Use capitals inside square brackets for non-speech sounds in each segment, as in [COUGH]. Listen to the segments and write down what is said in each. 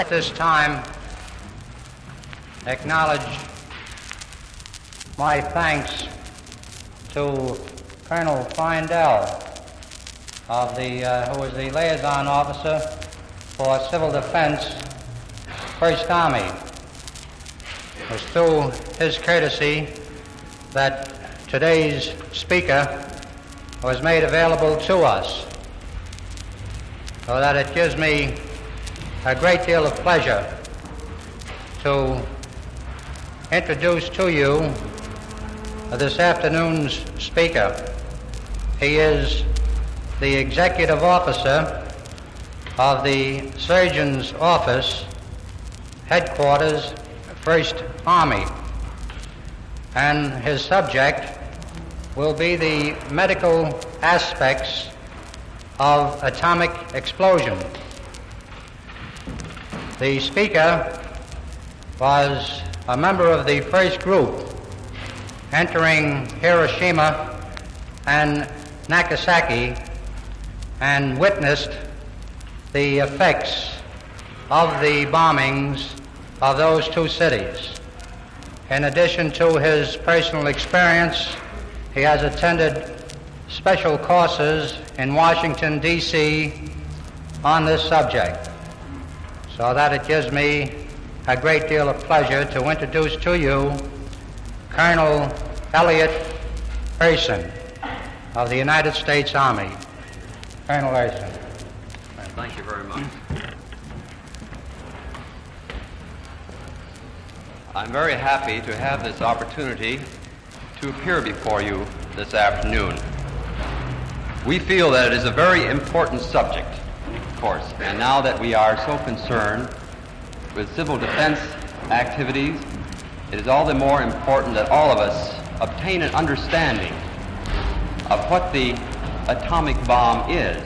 At this time, acknowledge my thanks to Colonel Findell of the, uh, who was the liaison officer for civil defense, First Army. It was through his courtesy that today's speaker was made available to us, so that it gives me a great deal of pleasure to introduce to you this afternoon's speaker. He is the executive officer of the Surgeon's Office, Headquarters, First Army, and his subject will be the medical aspects of atomic explosion. The speaker was a member of the first group entering Hiroshima and Nagasaki and witnessed the effects of the bombings of those two cities. In addition to his personal experience, he has attended special courses in Washington, D.C. on this subject so that it gives me a great deal of pleasure to introduce to you Colonel Elliot Ursin of the United States Army. Colonel Ursin. Thank you very much. I'm very happy to have this opportunity to appear before you this afternoon. We feel that it is a very important subject course. And now that we are so concerned with civil defense activities, it is all the more important that all of us obtain an understanding of what the atomic bomb is.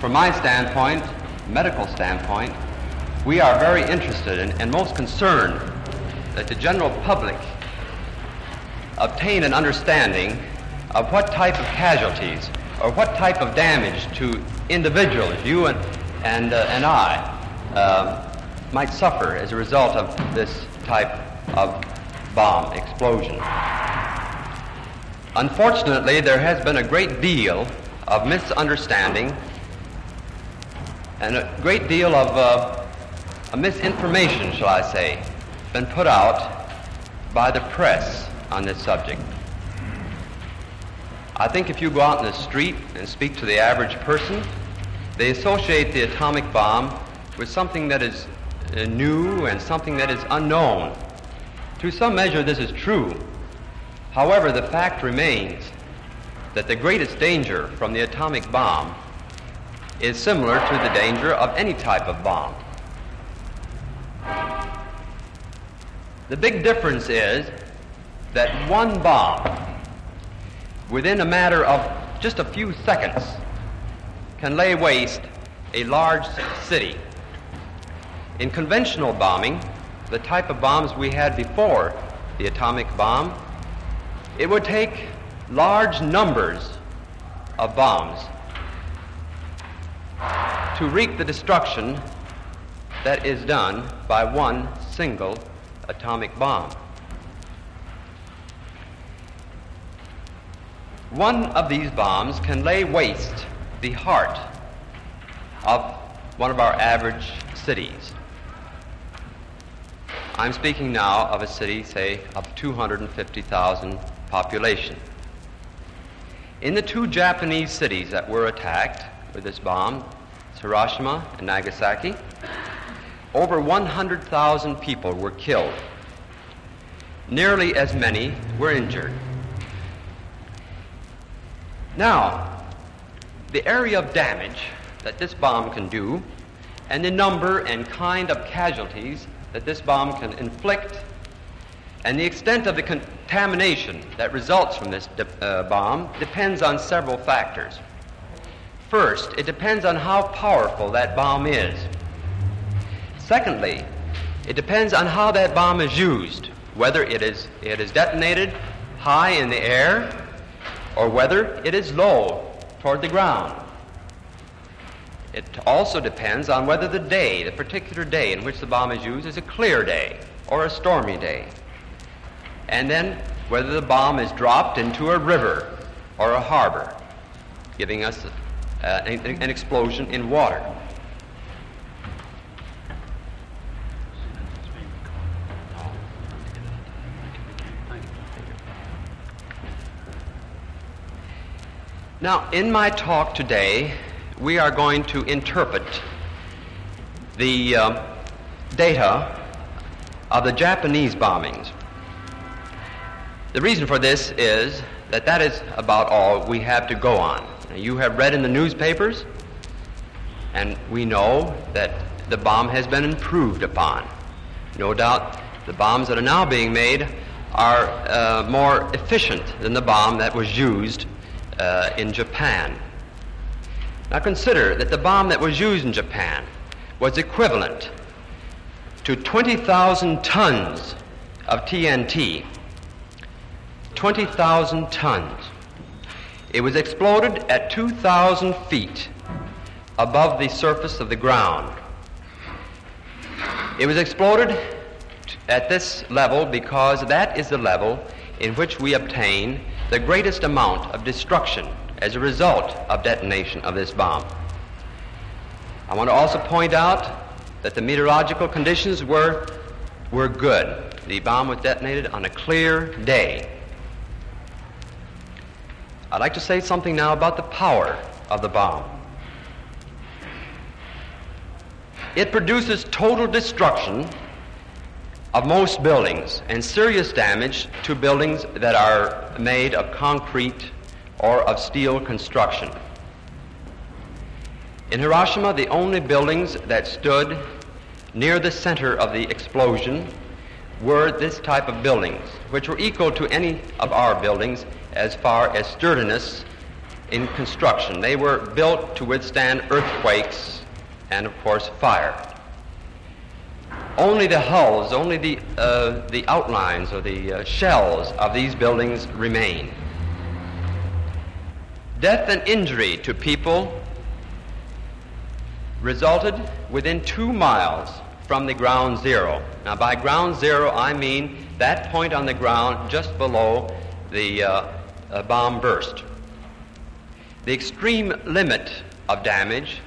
From my standpoint, medical standpoint, we are very interested in, and most concerned that the general public obtain an understanding of what type of casualties or what type of damage to individuals, you and, and, uh, and I, uh, might suffer as a result of this type of bomb explosion. Unfortunately, there has been a great deal of misunderstanding and a great deal of uh, misinformation, shall I say, been put out by the press on this subject. I think if you go out in the street and speak to the average person, they associate the atomic bomb with something that is uh, new and something that is unknown. To some measure, this is true. However, the fact remains that the greatest danger from the atomic bomb is similar to the danger of any type of bomb. The big difference is that one bomb, within a matter of just a few seconds, can lay waste a large city. In conventional bombing, the type of bombs we had before the atomic bomb, it would take large numbers of bombs to wreak the destruction that is done by one single atomic bomb. One of these bombs can lay waste the heart of one of our average cities. I'm speaking now of a city, say, of 250,000 population. In the two Japanese cities that were attacked with this bomb, Hiroshima and Nagasaki, over 100,000 people were killed. Nearly as many were injured. Now, the area of damage that this bomb can do and the number and kind of casualties that this bomb can inflict and the extent of the contamination that results from this de- uh, bomb depends on several factors. First, it depends on how powerful that bomb is. Secondly, it depends on how that bomb is used, whether it is, it is detonated high in the air or whether it is low toward the ground. It also depends on whether the day, the particular day in which the bomb is used, is a clear day or a stormy day. And then whether the bomb is dropped into a river or a harbor, giving us uh, an, an explosion in water. Now, in my talk today, we are going to interpret the uh, data of the Japanese bombings. The reason for this is that that is about all we have to go on. You have read in the newspapers, and we know that the bomb has been improved upon. No doubt the bombs that are now being made are uh, more efficient than the bomb that was used uh, in Japan. Now consider that the bomb that was used in Japan was equivalent to 20,000 tons of TNT. 20,000 tons. It was exploded at 2,000 feet above the surface of the ground. It was exploded at this level because that is the level in which we obtain the greatest amount of destruction as a result of detonation of this bomb. I want to also point out that the meteorological conditions were, were good. The bomb was detonated on a clear day. I'd like to say something now about the power of the bomb. It produces total destruction of most buildings and serious damage to buildings that are made of concrete or of steel construction. In Hiroshima, the only buildings that stood near the center of the explosion were this type of buildings, which were equal to any of our buildings as far as sturdiness in construction. They were built to withstand earthquakes and, of course, fire only the hulls, only the, uh, the outlines or the uh, shells of these buildings remain. Death and injury to people resulted within two miles from the ground zero. Now, by ground zero, I mean that point on the ground just below the uh, uh bomb burst. The extreme limit of damage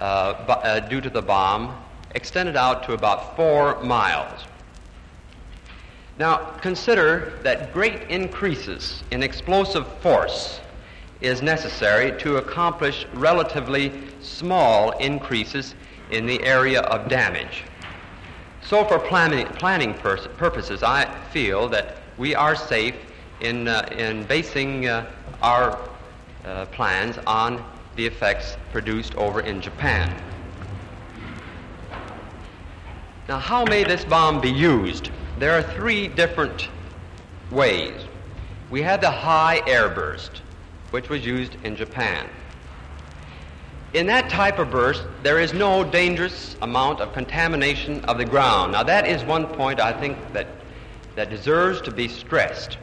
uh, uh, due to the bomb extended out to about four miles. Now, consider that great increases in explosive force is necessary to accomplish relatively small increases in the area of damage. So, for planning, planning purposes, I feel that we are safe in, uh, in basing uh, our uh, plans on the effects produced over in Japan. Now, how may this bomb be used? There are three different ways. We had the high air burst, which was used in Japan. In that type of burst, there is no dangerous amount of contamination of the ground. Now, that is one point I think that, that deserves to be stressed.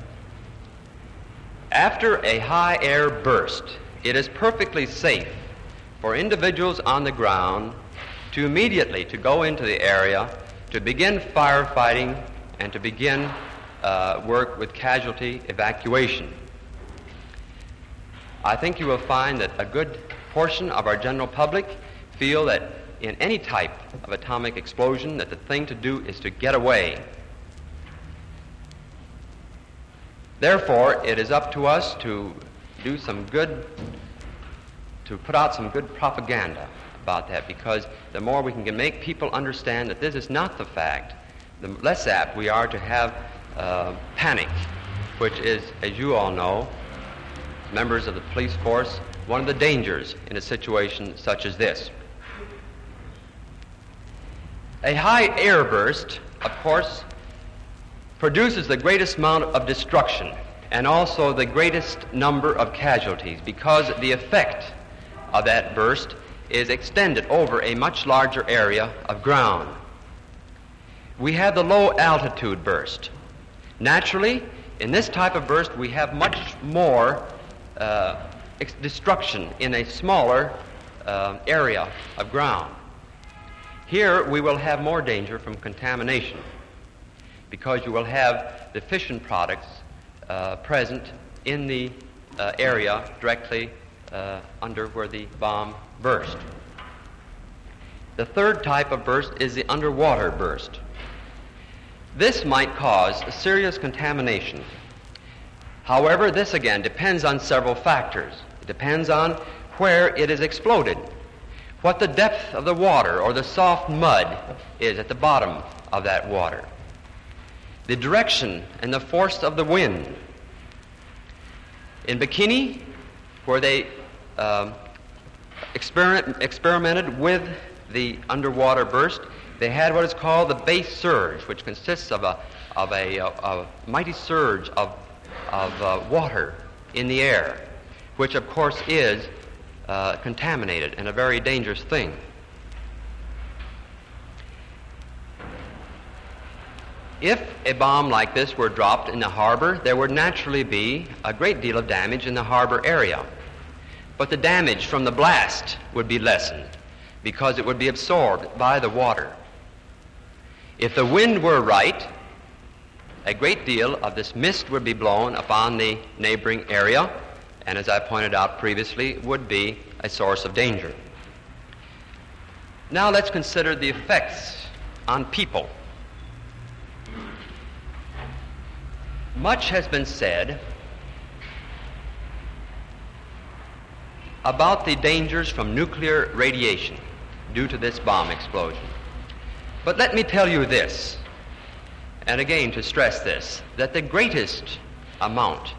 After a high air burst, it is perfectly safe for individuals on the ground to immediately to go into the area, to begin firefighting, and to begin uh, work with casualty evacuation. I think you will find that a good portion of our general public feel that in any type of atomic explosion that the thing to do is to get away. Therefore, it is up to us to do some good, to put out some good propaganda about that because the more we can make people understand that this is not the fact, the less apt we are to have uh, panic, which is, as you all know, members of the police force, one of the dangers in a situation such as this. A high air burst, of course, produces the greatest amount of destruction and also the greatest number of casualties because the effect of that burst is extended over a much larger area of ground. We have the low altitude burst. Naturally, in this type of burst, we have much more uh, destruction in a smaller uh, area of ground. Here we will have more danger from contamination because you will have the fission products uh, present in the uh, area directly uh, under where the bomb burst. The third type of burst is the underwater burst. This might cause serious contamination. However, this again depends on several factors. It depends on where it is exploded, what the depth of the water or the soft mud is at the bottom of that water, the direction and the force of the wind. In Bikini, where they um, experiment, experimented with the underwater burst, they had what is called the base surge, which consists of a, of a, a, a mighty surge of, of uh, water in the air, which of course is uh, contaminated and a very dangerous thing. If a bomb like this were dropped in the harbor, there would naturally be a great deal of damage in the harbor area. But the damage from the blast would be lessened because it would be absorbed by the water. If the wind were right, a great deal of this mist would be blown upon the neighboring area, and as I pointed out previously, would be a source of danger. Now let's consider the effects on people. Much has been said about the dangers from nuclear radiation due to this bomb explosion. But let me tell you this, and again to stress this, that the greatest amount,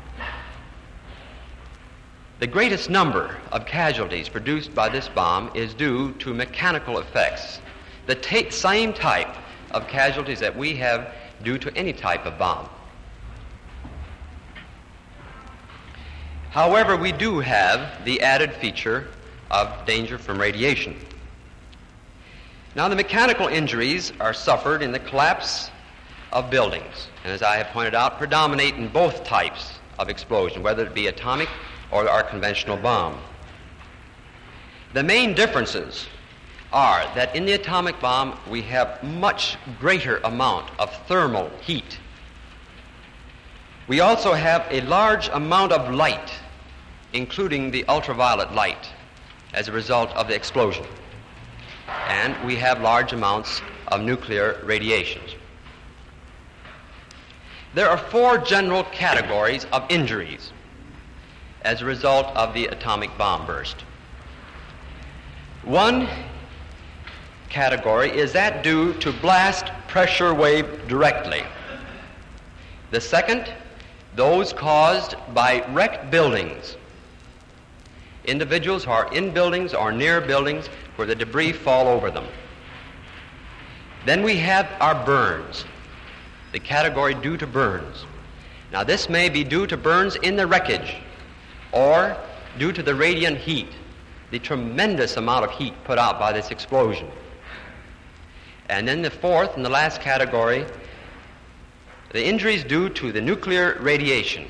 the greatest number of casualties produced by this bomb is due to mechanical effects. The same type of casualties that we have due to any type of bomb. However, we do have the added feature of danger from radiation. Now, the mechanical injuries are suffered in the collapse of buildings, and as I have pointed out, predominate in both types of explosion, whether it be atomic or our conventional bomb. The main differences are that in the atomic bomb we have much greater amount of thermal heat. We also have a large amount of light including the ultraviolet light as a result of the explosion. And we have large amounts of nuclear radiations. There are four general categories of injuries as a result of the atomic bomb burst. One category is that due to blast pressure wave directly. The second, those caused by wrecked buildings individuals who are in buildings or near buildings where the debris fall over them. Then we have our burns, the category due to burns. Now this may be due to burns in the wreckage or due to the radiant heat, the tremendous amount of heat put out by this explosion. And then the fourth and the last category, the injuries due to the nuclear radiation,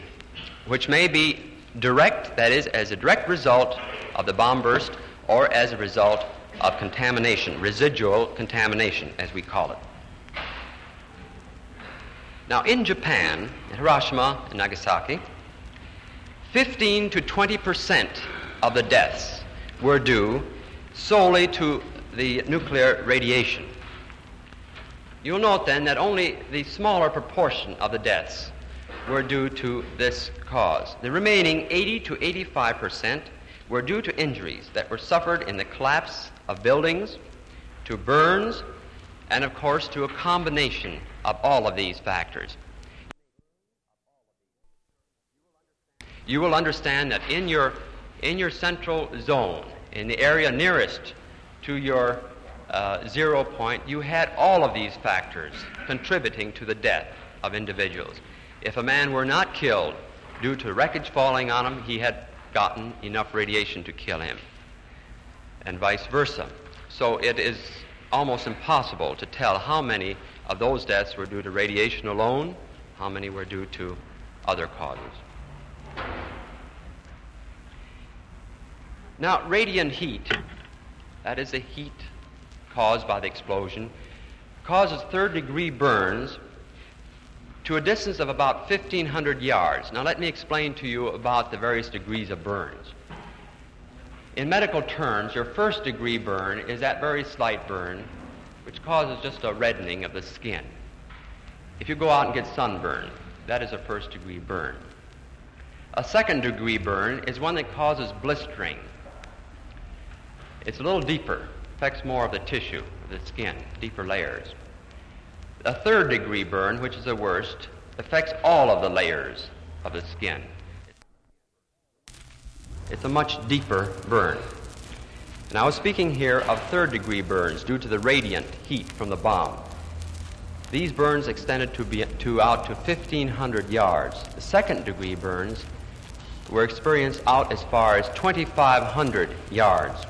which may be direct, that is, as a direct result of the bomb burst or as a result of contamination, residual contamination, as we call it. Now, in Japan, Hiroshima and Nagasaki, 15 to 20 percent of the deaths were due solely to the nuclear radiation. You'll note then that only the smaller proportion of the deaths were due to this cause. The remaining 80 to 85 percent were due to injuries that were suffered in the collapse of buildings, to burns, and of course to a combination of all of these factors. You will understand that in your, in your central zone, in the area nearest to your uh, zero point, you had all of these factors contributing to the death of individuals. If a man were not killed due to wreckage falling on him, he had gotten enough radiation to kill him, and vice versa. So it is almost impossible to tell how many of those deaths were due to radiation alone, how many were due to other causes. Now, radiant heat that is the heat caused by the explosion, causes third degree burns to a distance of about 1,500 yards. Now, let me explain to you about the various degrees of burns. In medical terms, your first degree burn is that very slight burn which causes just a reddening of the skin. If you go out and get sunburn, that is a first degree burn. A second degree burn is one that causes blistering. It's a little deeper, affects more of the tissue, the skin, deeper layers. A third degree burn, which is the worst, affects all of the layers of the skin. It's a much deeper burn. And I was speaking here of third degree burns due to the radiant heat from the bomb. These burns extended to, be, to out to 1,500 yards. The second degree burns were experienced out as far as 2,500 yards.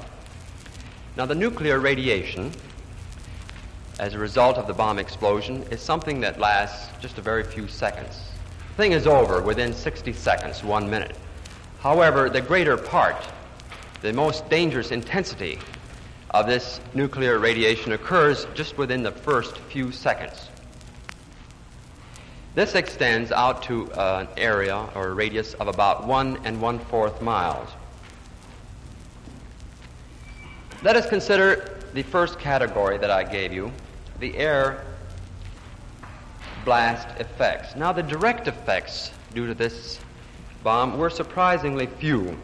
Now, the nuclear radiation as a result of the bomb explosion is something that lasts just a very few seconds. The thing is over within 60 seconds, one minute. However, the greater part, the most dangerous intensity of this nuclear radiation occurs just within the first few seconds. This extends out to uh, an area or a radius of about one and one fourth miles. Let us consider the first category that I gave you, the air blast effects. Now, the direct effects due to this bomb were surprisingly few.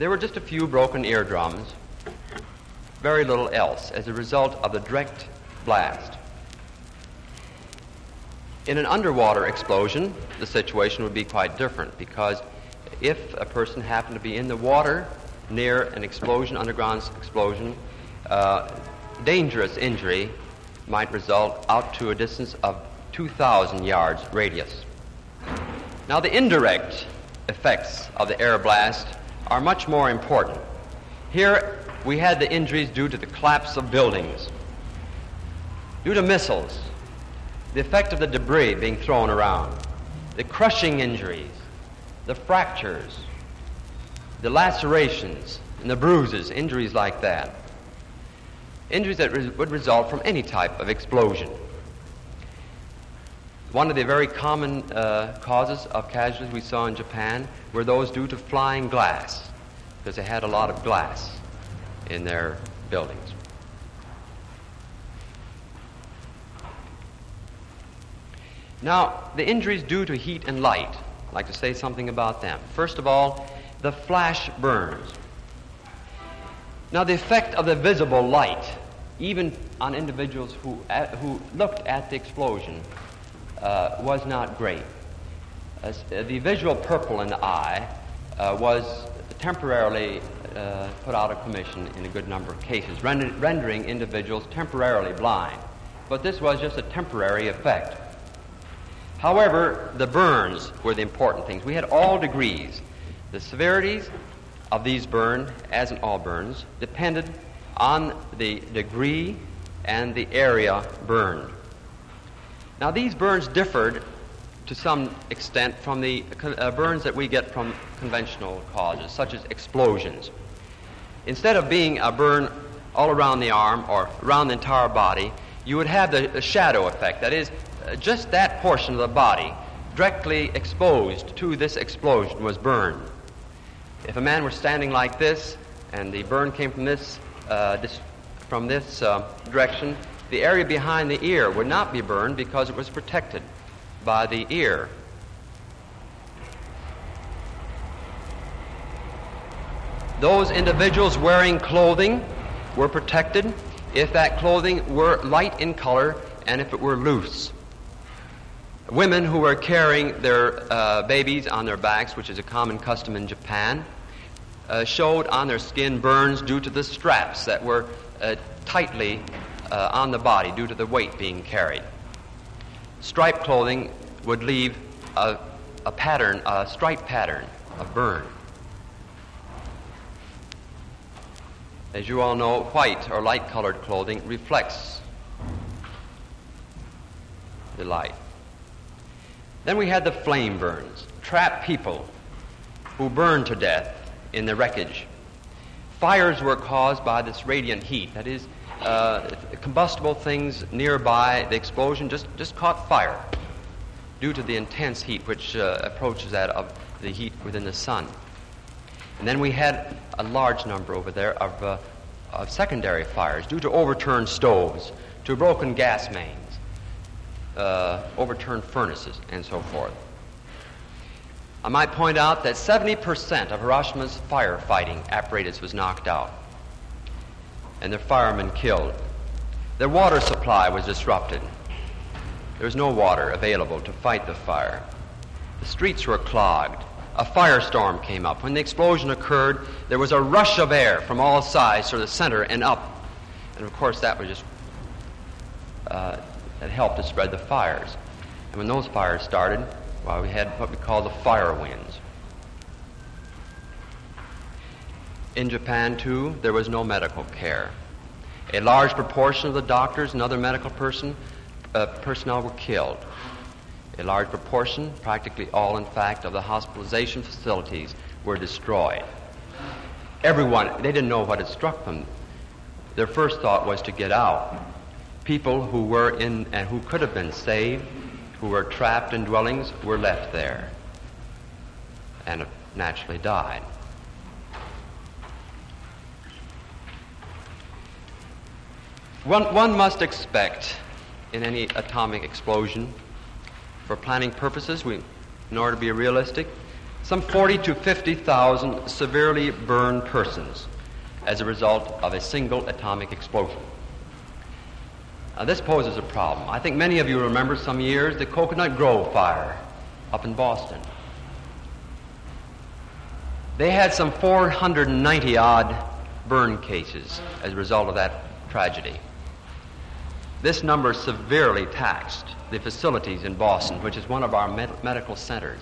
There were just a few broken eardrums, very little else as a result of the direct blast. In an underwater explosion, the situation would be quite different because if a person happened to be in the water near an explosion, underground explosion, uh, dangerous injury might result out to a distance of 2,000 yards radius. Now, the indirect effects of the air blast are much more important. Here, we had the injuries due to the collapse of buildings, due to missiles, the effect of the debris being thrown around, the crushing injuries, the fractures, the lacerations, and the bruises, injuries like that injuries that re- would result from any type of explosion. One of the very common uh, causes of casualties we saw in Japan were those due to flying glass, because they had a lot of glass in their buildings. Now, the injuries due to heat and light, I'd like to say something about them. First of all, the flash burns. Now, the effect of the visible light, even on individuals who, uh, who looked at the explosion, uh, was not great. Uh, the visual purple in the eye uh, was temporarily uh, put out of commission in a good number of cases, render- rendering individuals temporarily blind. But this was just a temporary effect. However, the burns were the important things. We had all degrees. The severities of these burns, as in all burns, depended on the degree and the area burned. Now, these burns differed to some extent from the uh, burns that we get from conventional causes, such as explosions. Instead of being a burn all around the arm or around the entire body, you would have the, the shadow effect. That is, uh, just that portion of the body directly exposed to this explosion was burned. If a man were standing like this and the burn came from this, uh, this from this uh, direction, the area behind the ear would not be burned because it was protected by the ear. Those individuals wearing clothing were protected if that clothing were light in color and if it were loose. Women who were carrying their uh, babies on their backs, which is a common custom in Japan, uh, showed on their skin burns due to the straps that were uh, tightly uh, on the body due to the weight being carried. Striped clothing would leave a, a pattern, a stripe pattern a burn. As you all know, white or light colored clothing reflects the light. Then we had the flame burns, trapped people who burned to death in the wreckage. fires were caused by this radiant heat. That is, uh, combustible things nearby the explosion just, just caught fire due to the intense heat which uh, approaches that of the heat within the sun. And then we had a large number over there of, uh, of secondary fires due to overturned stoves, to broken gas mains, uh, overturned furnaces, and so forth. I might point out that 70% of Hiroshima's firefighting apparatus was knocked out and their firemen killed. Their water supply was disrupted. There was no water available to fight the fire. The streets were clogged. A firestorm came up. When the explosion occurred, there was a rush of air from all sides to the center and up. And of course, that was just uh, that helped to spread the fires. And when those fires started, well, we had what we call the fire winds. In Japan, too, there was no medical care. A large proportion of the doctors and other medical person, uh, personnel were killed. A large proportion, practically all, in fact, of the hospitalization facilities were destroyed. Everyone, they didn't know what had struck them. Their first thought was to get out. People who were in and who could have been saved, who were trapped in dwellings, were left there and naturally died. One, one must expect in any atomic explosion, for planning purposes, we, in order to be realistic, some 40 to 50,000 severely burned persons as a result of a single atomic explosion. This poses a problem. I think many of you remember some years the Coconut Grove fire up in Boston. They had some 490 odd burn cases as a result of that tragedy. This number severely taxed the facilities in Boston, which is one of our med- medical centers.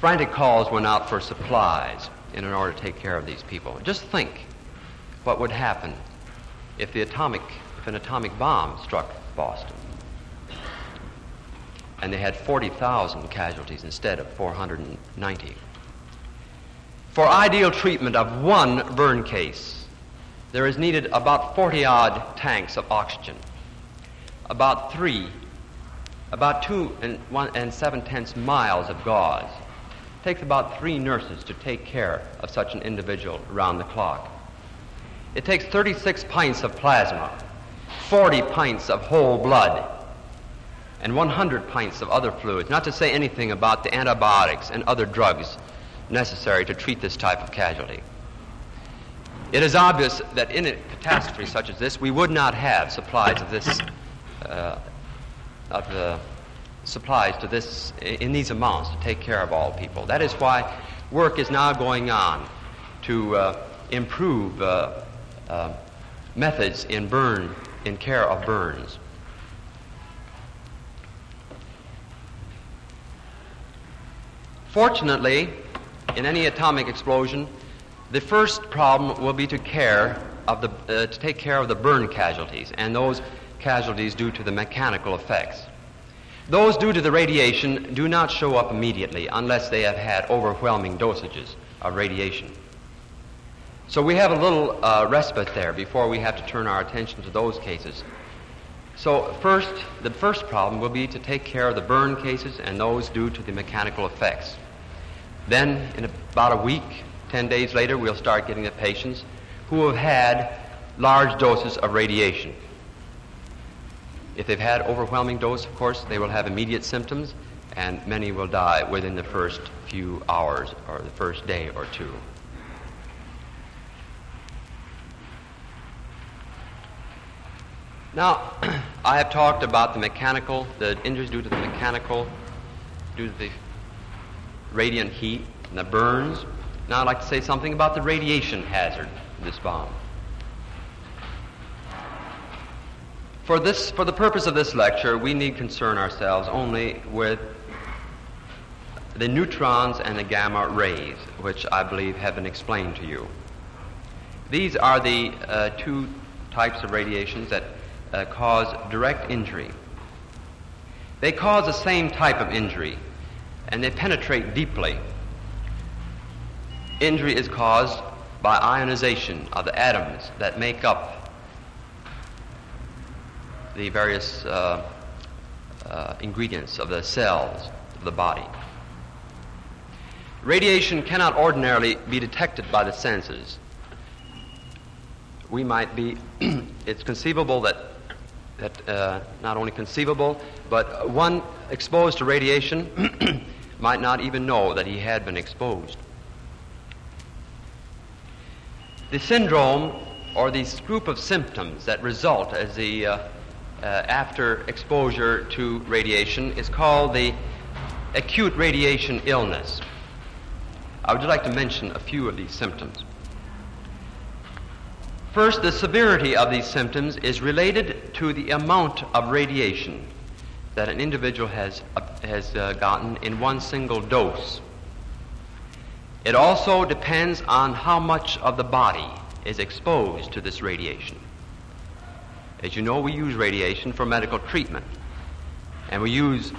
Frantic calls went out for supplies in order to take care of these people. Just think what would happen if the atomic, if an atomic bomb struck Boston, and they had 40,000 casualties instead of 490. For ideal treatment of one burn case, there is needed about 40 odd tanks of oxygen, about three, about two and, one and seven tenths miles of gauze. It takes about three nurses to take care of such an individual around the clock. It takes 36 pints of plasma, 40 pints of whole blood, and 100 pints of other fluids, not to say anything about the antibiotics and other drugs necessary to treat this type of casualty. It is obvious that in a catastrophe such as this, we would not have supplies of this, uh, of the supplies to this in these amounts to take care of all people. That is why work is now going on to uh, improve uh, uh methods in burn, in care of burns. Fortunately, in any atomic explosion, the first problem will be to care of the, uh, to take care of the burn casualties and those casualties due to the mechanical effects. Those due to the radiation do not show up immediately unless they have had overwhelming dosages of radiation. So we have a little uh, respite there before we have to turn our attention to those cases. So first, the first problem will be to take care of the burn cases and those due to the mechanical effects. Then, in about a week, Ten days later, we'll start getting the patients who have had large doses of radiation. If they've had overwhelming dose, of course, they will have immediate symptoms, and many will die within the first few hours or the first day or two. Now, [CLEARS THROAT] I have talked about the mechanical, the injuries due to the mechanical, due to the radiant heat and the burns. Now I'd like to say something about the radiation hazard of this bomb. For, this, for the purpose of this lecture, we need concern ourselves only with the neutrons and the gamma rays, which I believe have been explained to you. These are the uh, two types of radiations that uh, cause direct injury. They cause the same type of injury, and they penetrate deeply injury is caused by ionization of the atoms that make up the various uh, uh, ingredients of the cells of the body. Radiation cannot ordinarily be detected by the senses. We might be, [CLEARS THROAT] it's conceivable that, that uh, not only conceivable, but one exposed to radiation [CLEARS THROAT] might not even know that he had been exposed. The syndrome, or this group of symptoms that result as the uh, uh, after exposure to radiation, is called the acute radiation illness. I would like to mention a few of these symptoms. First, the severity of these symptoms is related to the amount of radiation that an individual has, uh, has uh, gotten in one single dose. It also depends on how much of the body is exposed to this radiation. As you know, we use radiation for medical treatment, and we use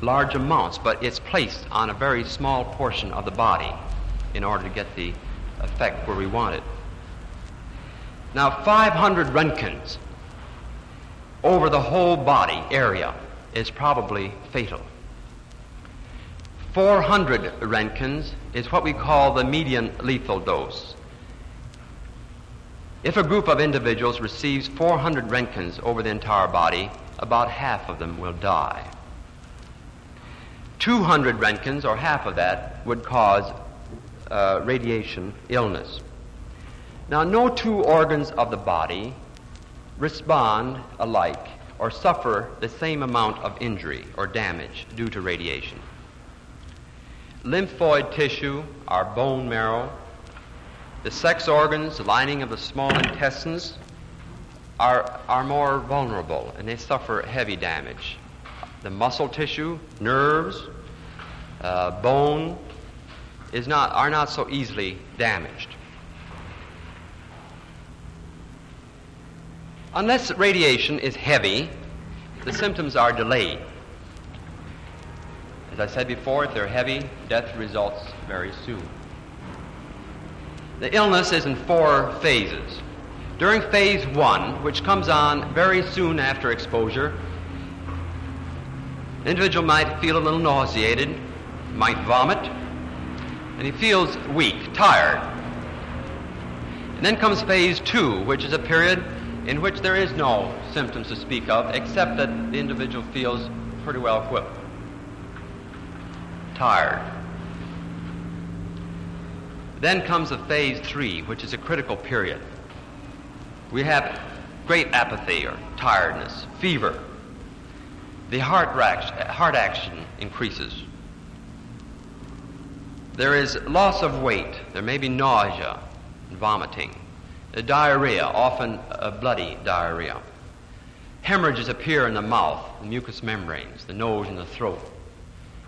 large amounts, but it's placed on a very small portion of the body in order to get the effect where we want it. Now, 500 Roentgens over the whole body area is probably fatal. 400 Roentgens is what we call the median lethal dose. If a group of individuals receives 400 Roentgens over the entire body, about half of them will die. 200 Roentgens, or half of that, would cause uh, radiation illness. Now, no two organs of the body respond alike or suffer the same amount of injury or damage due to radiation. Lymphoid tissue, our bone marrow, the sex organs, the lining of the small intestines, are, are more vulnerable and they suffer heavy damage. The muscle tissue, nerves, uh, bone is not, are not so easily damaged. Unless radiation is heavy, the symptoms are delayed. As I said before, if they're heavy, death results very soon. The illness is in four phases. During phase one, which comes on very soon after exposure, the individual might feel a little nauseated, might vomit, and he feels weak, tired. And then comes phase two, which is a period in which there is no symptoms to speak of, except that the individual feels pretty well equipped, tired. Then comes a phase three, which is a critical period. We have great apathy or tiredness, fever. The heart, heart action increases. There is loss of weight. There may be nausea and vomiting. The diarrhea, often a bloody diarrhea. Hemorrhages appear in the mouth, the mucous membranes, the nose, and the throat.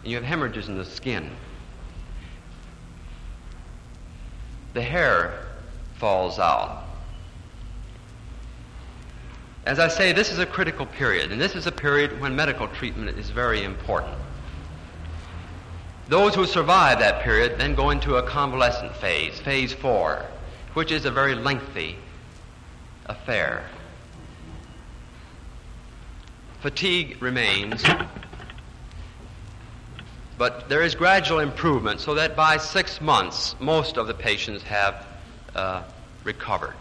And you have hemorrhages in the skin. the hair falls out. As I say, this is a critical period, and this is a period when medical treatment is very important. Those who survive that period then go into a convalescent phase, phase four, which is a very lengthy affair. Fatigue remains, but there is gradual improvement so that by six months, most of the patients have uh, recovered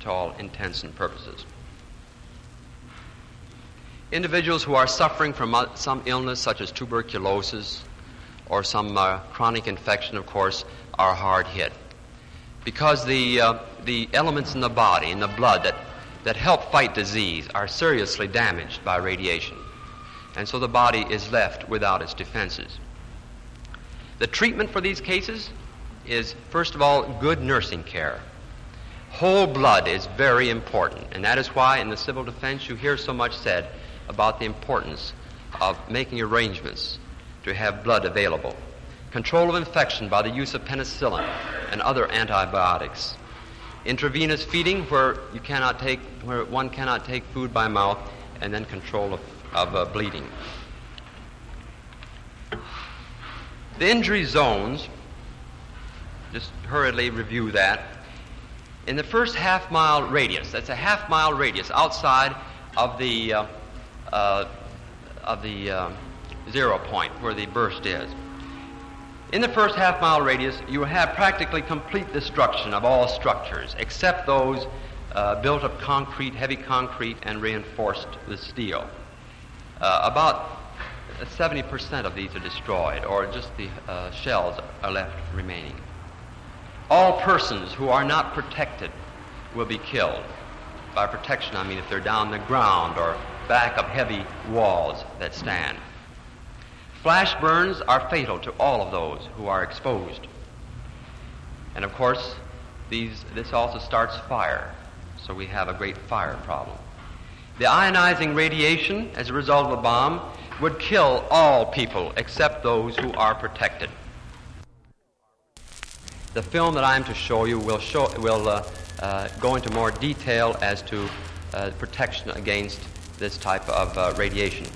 to all intents and purposes. Individuals who are suffering from uh, some illness, such as tuberculosis or some uh, chronic infection, of course, are hard hit. Because the, uh, the elements in the body, in the blood that, that help fight disease, are seriously damaged by radiation and so the body is left without its defenses. The treatment for these cases is, first of all, good nursing care. Whole blood is very important, and that is why in the civil defense you hear so much said about the importance of making arrangements to have blood available. Control of infection by the use of penicillin and other antibiotics. Intravenous feeding where you cannot take where one cannot take food by mouth, and then control of of uh, bleeding. The injury zones just hurriedly review that. In the first half mile radius, that's a half mile radius outside of the, uh, uh, of the uh, zero point where the burst is. In the first half mile radius, you have practically complete destruction of all structures except those uh, built of concrete, heavy concrete, and reinforced with steel. Uh, about 70% of these are destroyed, or just the uh, shells are left remaining. All persons who are not protected will be killed. By protection, I mean if they're down the ground or back of heavy walls that stand. Flash burns are fatal to all of those who are exposed. And of course, these, this also starts fire, so we have a great fire problem. The ionizing radiation as a result of a bomb would kill all people except those who are protected. The film that I'm to show you will, show, will uh, uh, go into more detail as to uh, protection against this type of uh, radiation.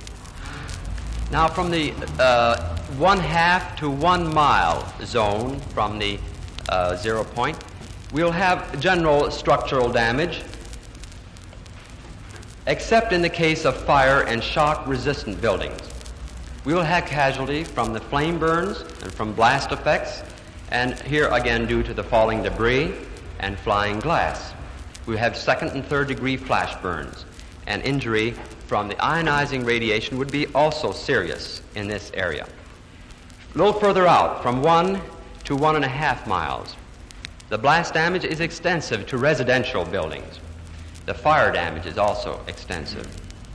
Now, from the uh, one half to one mile zone from the uh, zero point, we'll have general structural damage, except in the case of fire and shock resistant buildings. We will have casualty from the flame burns and from blast effects and here again due to the falling debris and flying glass. We have second and third degree flash burns, and injury from the ionizing radiation would be also serious in this area. A little further out, from one to one and a half miles, the blast damage is extensive to residential buildings. The fire damage is also extensive.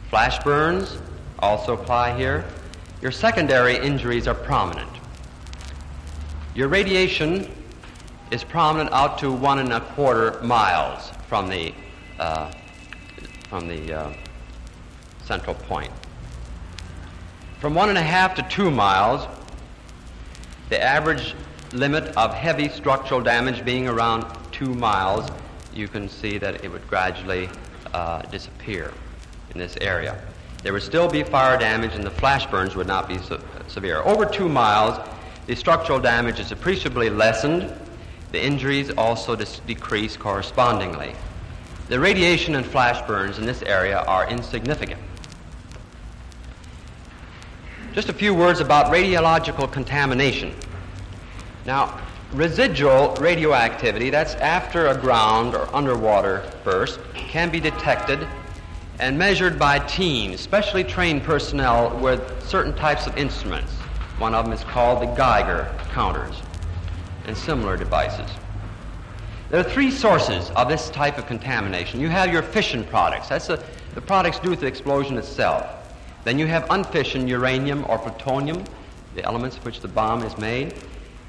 Flash burns also apply here. Your secondary injuries are prominent. Your radiation is prominent out to one and a quarter miles from the, uh, from the uh, central point. From one and a half to two miles, the average limit of heavy structural damage being around two miles, you can see that it would gradually uh, disappear in this area. There would still be fire damage and the flash burns would not be severe. Over two miles, the structural damage is appreciably lessened. The injuries also decrease correspondingly. The radiation and flash burns in this area are insignificant. Just a few words about radiological contamination. Now, residual radioactivity, that's after a ground or underwater burst, can be detected and measured by teams, specially trained personnel with certain types of instruments. One of them is called the Geiger counters and similar devices. There are three sources of this type of contamination. You have your fission products. That's a, the products due to the explosion itself. Then you have unfissioned uranium or plutonium, the elements of which the bomb is made.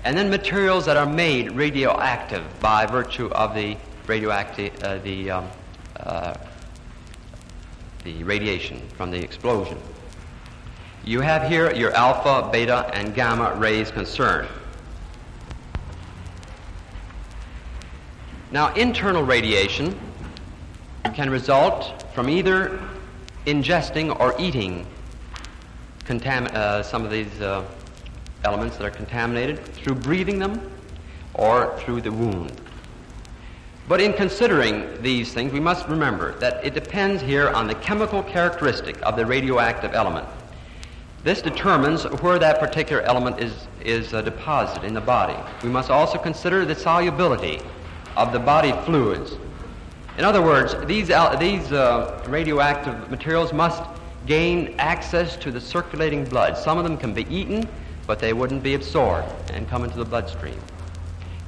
And then materials that are made radioactive by virtue of the radioactive, uh, the, um, uh, the radiation from the explosion. You have here your alpha, beta, and gamma rays concerned. Now, internal radiation can result from either ingesting or eating uh, some of these uh, elements that are contaminated through breathing them or through the wound. But in considering these things, we must remember that it depends here on the chemical characteristic of the radioactive element. This determines where that particular element is, is uh, deposited in the body. We must also consider the solubility of the body fluids. In other words, these, these uh, radioactive materials must gain access to the circulating blood. Some of them can be eaten, but they wouldn't be absorbed and come into the bloodstream.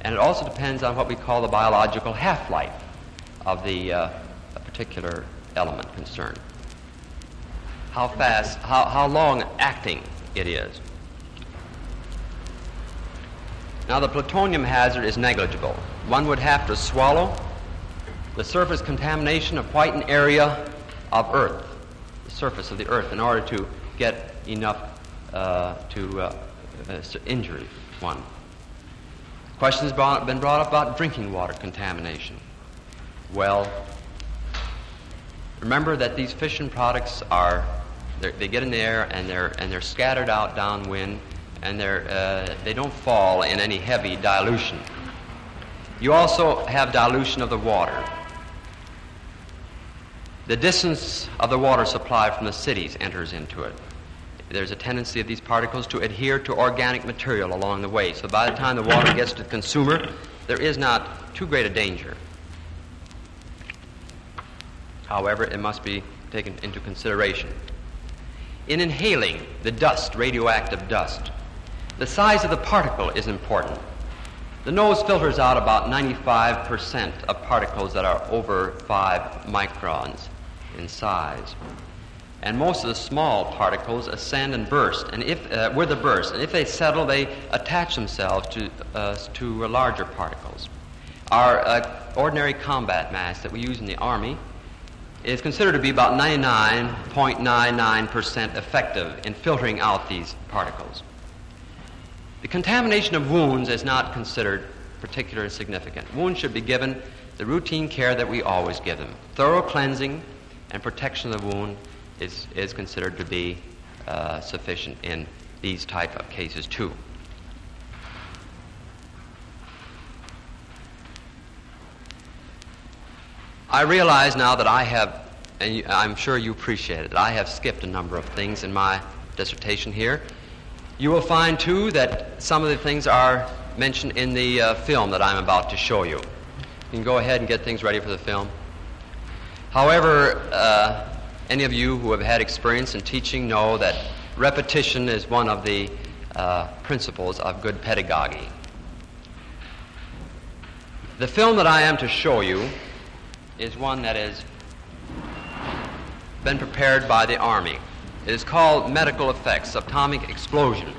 And it also depends on what we call the biological half-life of the uh, particular element concerned how fast, how, how long acting it is. Now, the plutonium hazard is negligible. One would have to swallow the surface contamination of quite an area of Earth, the surface of the Earth, in order to get enough uh, to uh, uh, injury one. Questions have been brought up about drinking water contamination. Well, remember that these fission products are they get in the air and they're, and they're scattered out downwind and they're, uh, they don't fall in any heavy dilution. You also have dilution of the water. The distance of the water supply from the cities enters into it. There's a tendency of these particles to adhere to organic material along the way. So by the time the water gets to the consumer, there is not too great a danger. However, it must be taken into consideration. In inhaling the dust, radioactive dust, the size of the particle is important. The nose filters out about 95% of particles that are over 5 microns in size. And most of the small particles ascend and burst, and if uh, with a burst, and if they settle, they attach themselves to uh, to larger particles. Our uh, ordinary combat mask that we use in the army is considered to be about 99.99% effective in filtering out these particles. The contamination of wounds is not considered particularly significant. Wounds should be given the routine care that we always give them. Thorough cleansing and protection of the wound is, is considered to be uh, sufficient in these type of cases too. I realize now that I have, and I'm sure you appreciate it, I have skipped a number of things in my dissertation here. You will find, too, that some of the things are mentioned in the uh, film that I'm about to show you. You can go ahead and get things ready for the film. However, uh, any of you who have had experience in teaching know that repetition is one of the uh, principles of good pedagogy. The film that I am to show you is one that has been prepared by the Army. It is called Medical Effects Atomic Explosion.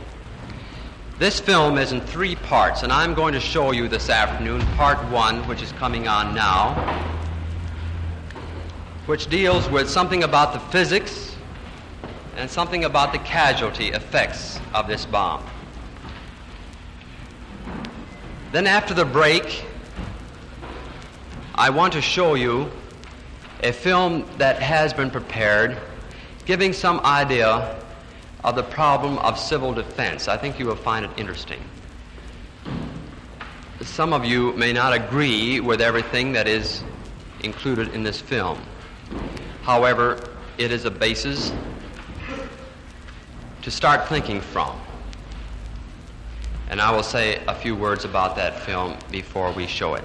This film is in three parts, and I'm going to show you this afternoon part one, which is coming on now, which deals with something about the physics and something about the casualty effects of this bomb. Then, after the break, I want to show you a film that has been prepared giving some idea of the problem of civil defense. I think you will find it interesting. Some of you may not agree with everything that is included in this film. However, it is a basis to start thinking from. And I will say a few words about that film before we show it.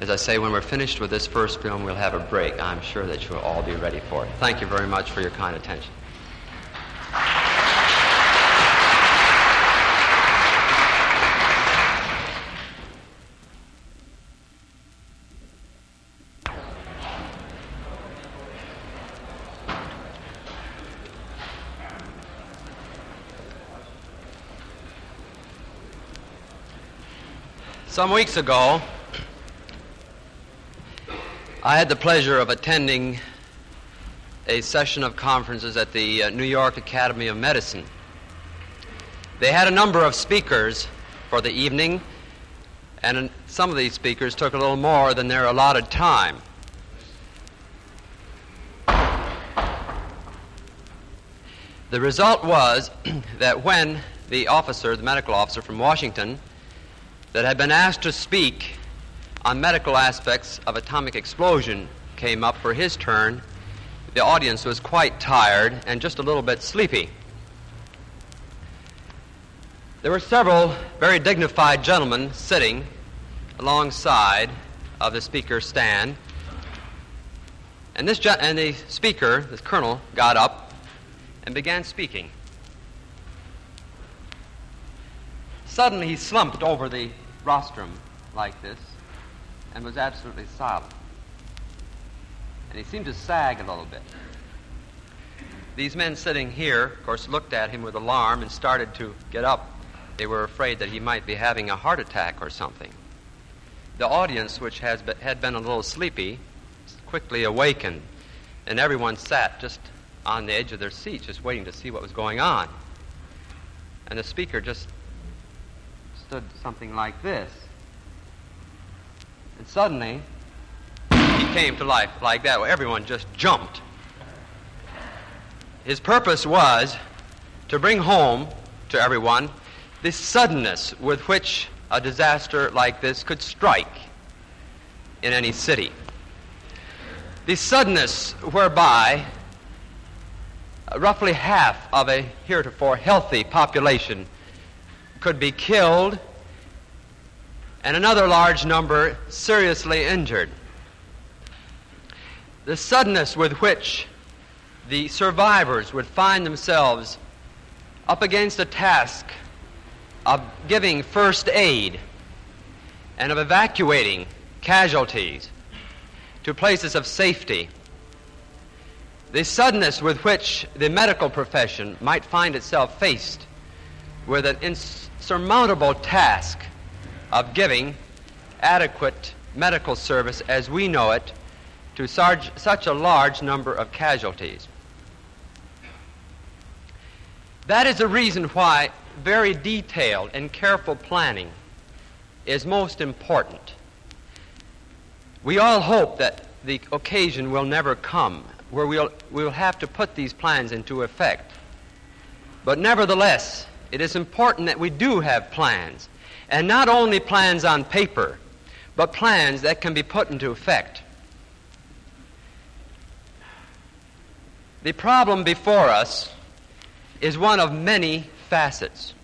As I say, when we're finished with this first film, we'll have a break. I'm sure that you'll all be ready for it. Thank you very much for your kind attention. Some weeks ago, I had the pleasure of attending a session of conferences at the uh, New York Academy of Medicine. They had a number of speakers for the evening, and some of these speakers took a little more than their allotted time. The result was [CLEARS THROAT] that when the officer, the medical officer from Washington, that had been asked to speak on medical aspects of atomic explosion came up for his turn, the audience was quite tired and just a little bit sleepy. There were several very dignified gentlemen sitting alongside of the speaker's stand. And, this and the speaker, this colonel, got up and began speaking. Suddenly he slumped over the rostrum like this and was absolutely silent. And he seemed to sag a little bit. These men sitting here, of course, looked at him with alarm and started to get up. They were afraid that he might be having a heart attack or something. The audience, which has been, had been a little sleepy, quickly awakened, and everyone sat just on the edge of their seats, just waiting to see what was going on. And the speaker just stood something like this. And suddenly, he came to life like that. Where everyone just jumped. His purpose was to bring home to everyone the suddenness with which a disaster like this could strike in any city. The suddenness whereby roughly half of a heretofore healthy population could be killed and another large number seriously injured. The suddenness with which the survivors would find themselves up against a task of giving first aid and of evacuating casualties to places of safety. The suddenness with which the medical profession might find itself faced with an insurmountable task of giving adequate medical service as we know it to such, such a large number of casualties. That is the reason why very detailed and careful planning is most important. We all hope that the occasion will never come where we'll, we'll have to put these plans into effect. But nevertheless, it is important that we do have plans, and not only plans on paper, but plans that can be put into effect. The problem before us is one of many facets.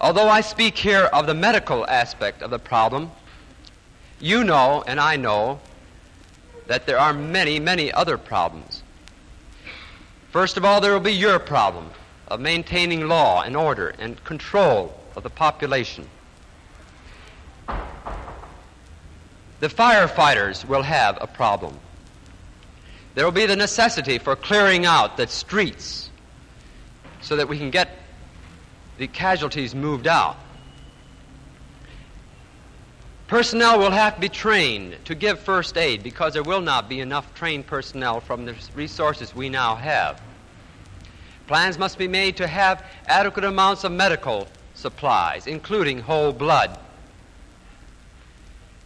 Although I speak here of the medical aspect of the problem, you know and I know that there are many, many other problems. First of all, there will be your problem of maintaining law and order and control of the population. The firefighters will have a problem. There will be the necessity for clearing out the streets so that we can get the casualties moved out. Personnel will have to be trained to give first aid because there will not be enough trained personnel from the resources we now have. Plans must be made to have adequate amounts of medical supplies, including whole blood.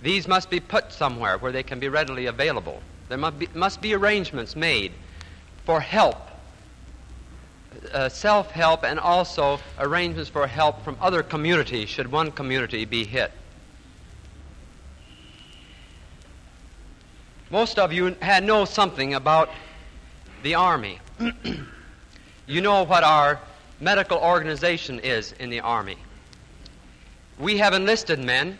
These must be put somewhere where they can be readily available. There must be, must be arrangements made for help, uh, self help, and also arrangements for help from other communities should one community be hit. Most of you had know something about the Army. [CLEARS THROAT] you know what our medical organization is in the Army. We have enlisted men,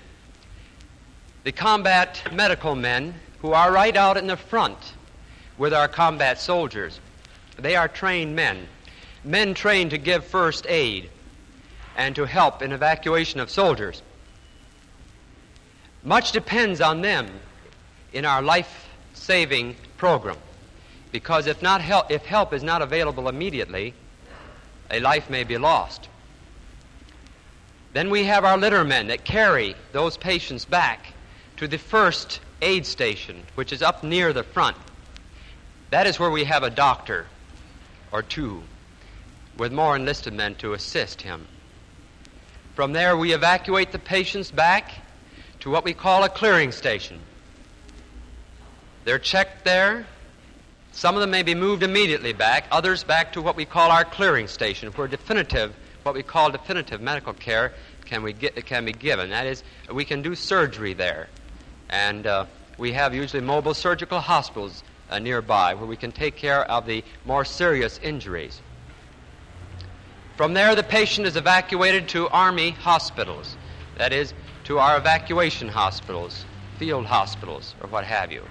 the combat medical men, who are right out in the front with our combat soldiers. They are trained men, men trained to give first aid and to help in evacuation of soldiers. Much depends on them in our life saving program. Because if, not help, if help is not available immediately, a life may be lost. Then we have our litter men that carry those patients back to the first aid station, which is up near the front. That is where we have a doctor or two with more enlisted men to assist him. From there, we evacuate the patients back to what we call a clearing station. They're checked there. Some of them may be moved immediately back, others back to what we call our clearing station, where definitive, what we call definitive medical care can, we get, can be given. That is, we can do surgery there. And uh, we have usually mobile surgical hospitals uh, nearby where we can take care of the more serious injuries. From there, the patient is evacuated to Army hospitals, that is, to our evacuation hospitals, field hospitals, or what have you.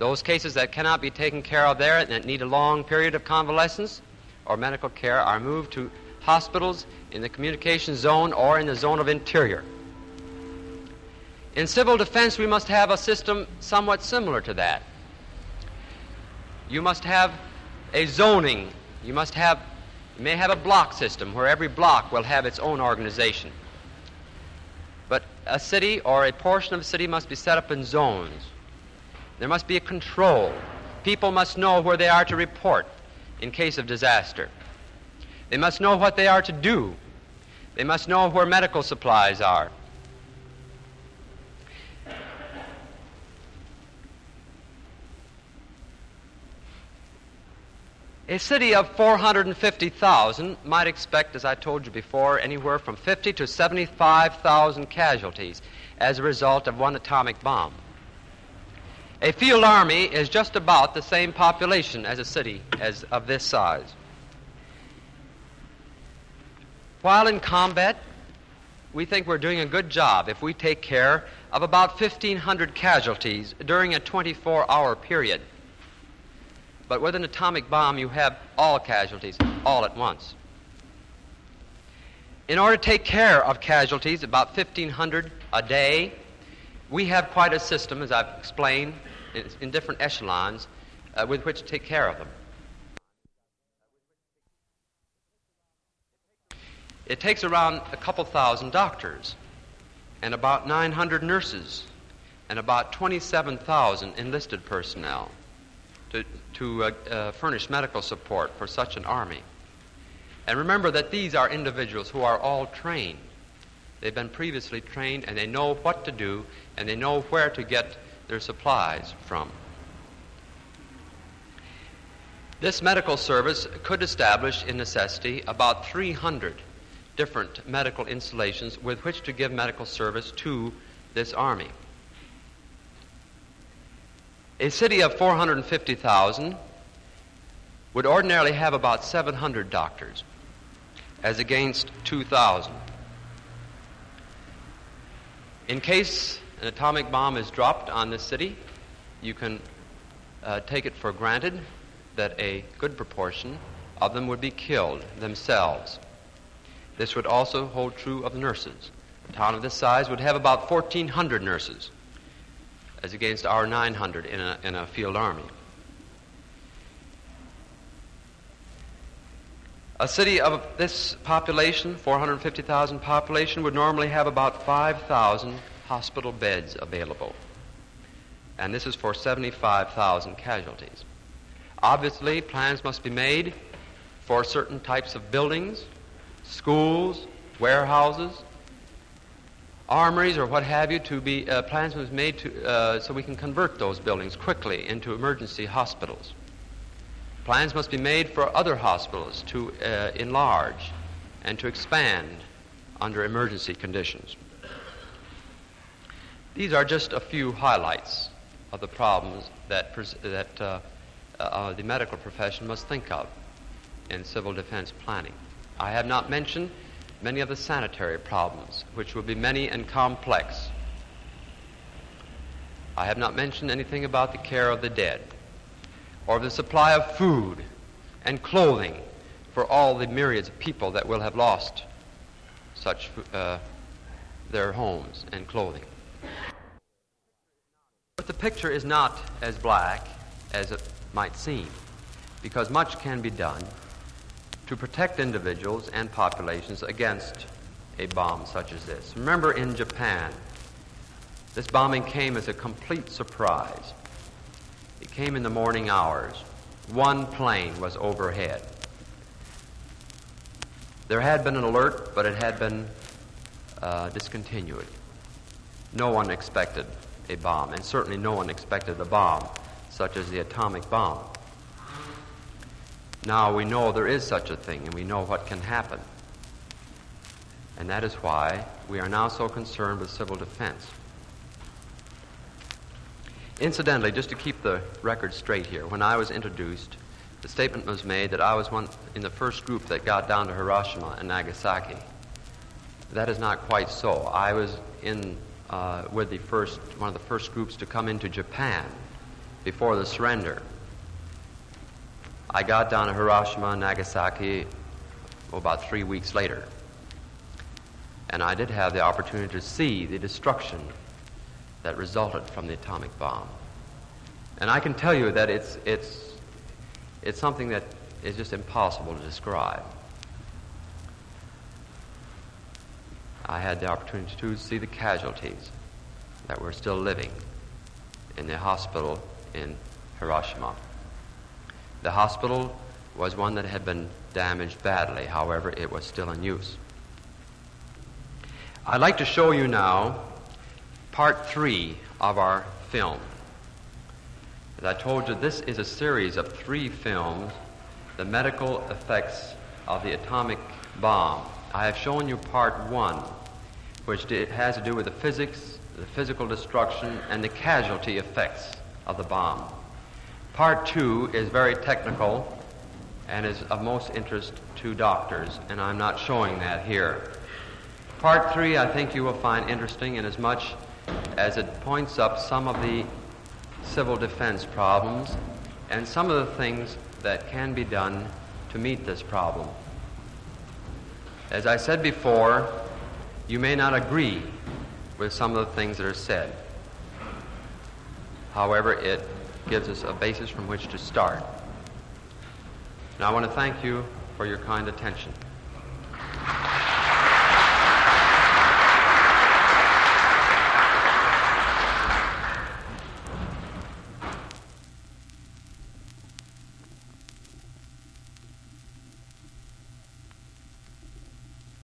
Those cases that cannot be taken care of there and that need a long period of convalescence or medical care are moved to hospitals in the communication zone or in the zone of interior. In civil defense, we must have a system somewhat similar to that. You must have a zoning. You must have, you may have a block system where every block will have its own organization. But a city or a portion of a city must be set up in zones. There must be a control. People must know where they are to report in case of disaster. They must know what they are to do. They must know where medical supplies are. A city of 450,000 might expect, as I told you before, anywhere from 50 to 75,000 casualties as a result of one atomic bomb. A field army is just about the same population as a city as of this size. While in combat, we think we're doing a good job if we take care of about 1,500 casualties during a 24 hour period. But with an atomic bomb, you have all casualties all at once. In order to take care of casualties, about 1,500 a day, we have quite a system, as I've explained, in, different echelons uh, with which to take care of them. It takes around a couple thousand doctors and about 900 nurses and about 27,000 enlisted personnel to, to uh, uh, furnish medical support for such an army. And remember that these are individuals who are all trained. They've been previously trained and they know what to do and they know where to get their supplies from. This medical service could establish, in necessity, about 300 different medical installations with which to give medical service to this army. A city of 450,000 would ordinarily have about 700 doctors, as against 2,000. In case an atomic bomb is dropped on this city, you can uh, take it for granted that a good proportion of them would be killed themselves. This would also hold true of nurses. A town of this size would have about 1,400 nurses as against our 900 in a, in a field army. A city of this population, 450,000 population, would normally have about 5,000 hospital beds available. And this is for 75,000 casualties. Obviously, plans must be made for certain types of buildings, schools, warehouses, armories or what have you to be uh, plans was made to, uh, so we can convert those buildings quickly into emergency hospitals. Plans must be made for other hospitals to uh, enlarge and to expand under emergency conditions. These are just a few highlights of the problems that, pres- that uh, uh, the medical profession must think of in civil defense planning. I have not mentioned many of the sanitary problems, which will be many and complex. I have not mentioned anything about the care of the dead or the supply of food and clothing for all the myriads of people that will have lost such uh, their homes and clothing. The picture is not as black as it might seem, because much can be done to protect individuals and populations against a bomb such as this. Remember in Japan, this bombing came as a complete surprise. It came in the morning hours. One plane was overhead. There had been an alert, but it had been uh, discontinued. No one expected a bomb, and certainly no one expected a bomb such as the atomic bomb. Now we know there is such a thing and we know what can happen. And that is why we are now so concerned with civil defense. Incidentally, just to keep the record straight here, when I was introduced, the statement was made that I was one in the first group that got down to Hiroshima and Nagasaki. That is not quite so. I was in uh, with the first one of the first groups to come into Japan before the surrender. I got down to Hiroshima Nagasaki about three weeks later. And I did have the opportunity to see the destruction that resulted from the atomic bomb. And I can tell you that it's, it's, it's something that is just impossible to describe. I had the opportunity to see the casualties that were still living in the hospital in Hiroshima. The hospital was one that had been damaged badly, however, it was still in use. I'd like to show you now part three of our film. As I told you, this is a series of three films the medical effects of the atomic bomb. I have shown you part one, which has to do with the physics, the physical destruction, and the casualty effects of the bomb. Part two is very technical and is of most interest to doctors, and I'm not showing that here. Part three, I think you will find interesting in as much as it points up some of the civil defense problems and some of the things that can be done to meet this problem. As I said before, you may not agree with some of the things that are said. However, it gives us a basis from which to start. And I want to thank you for your kind attention.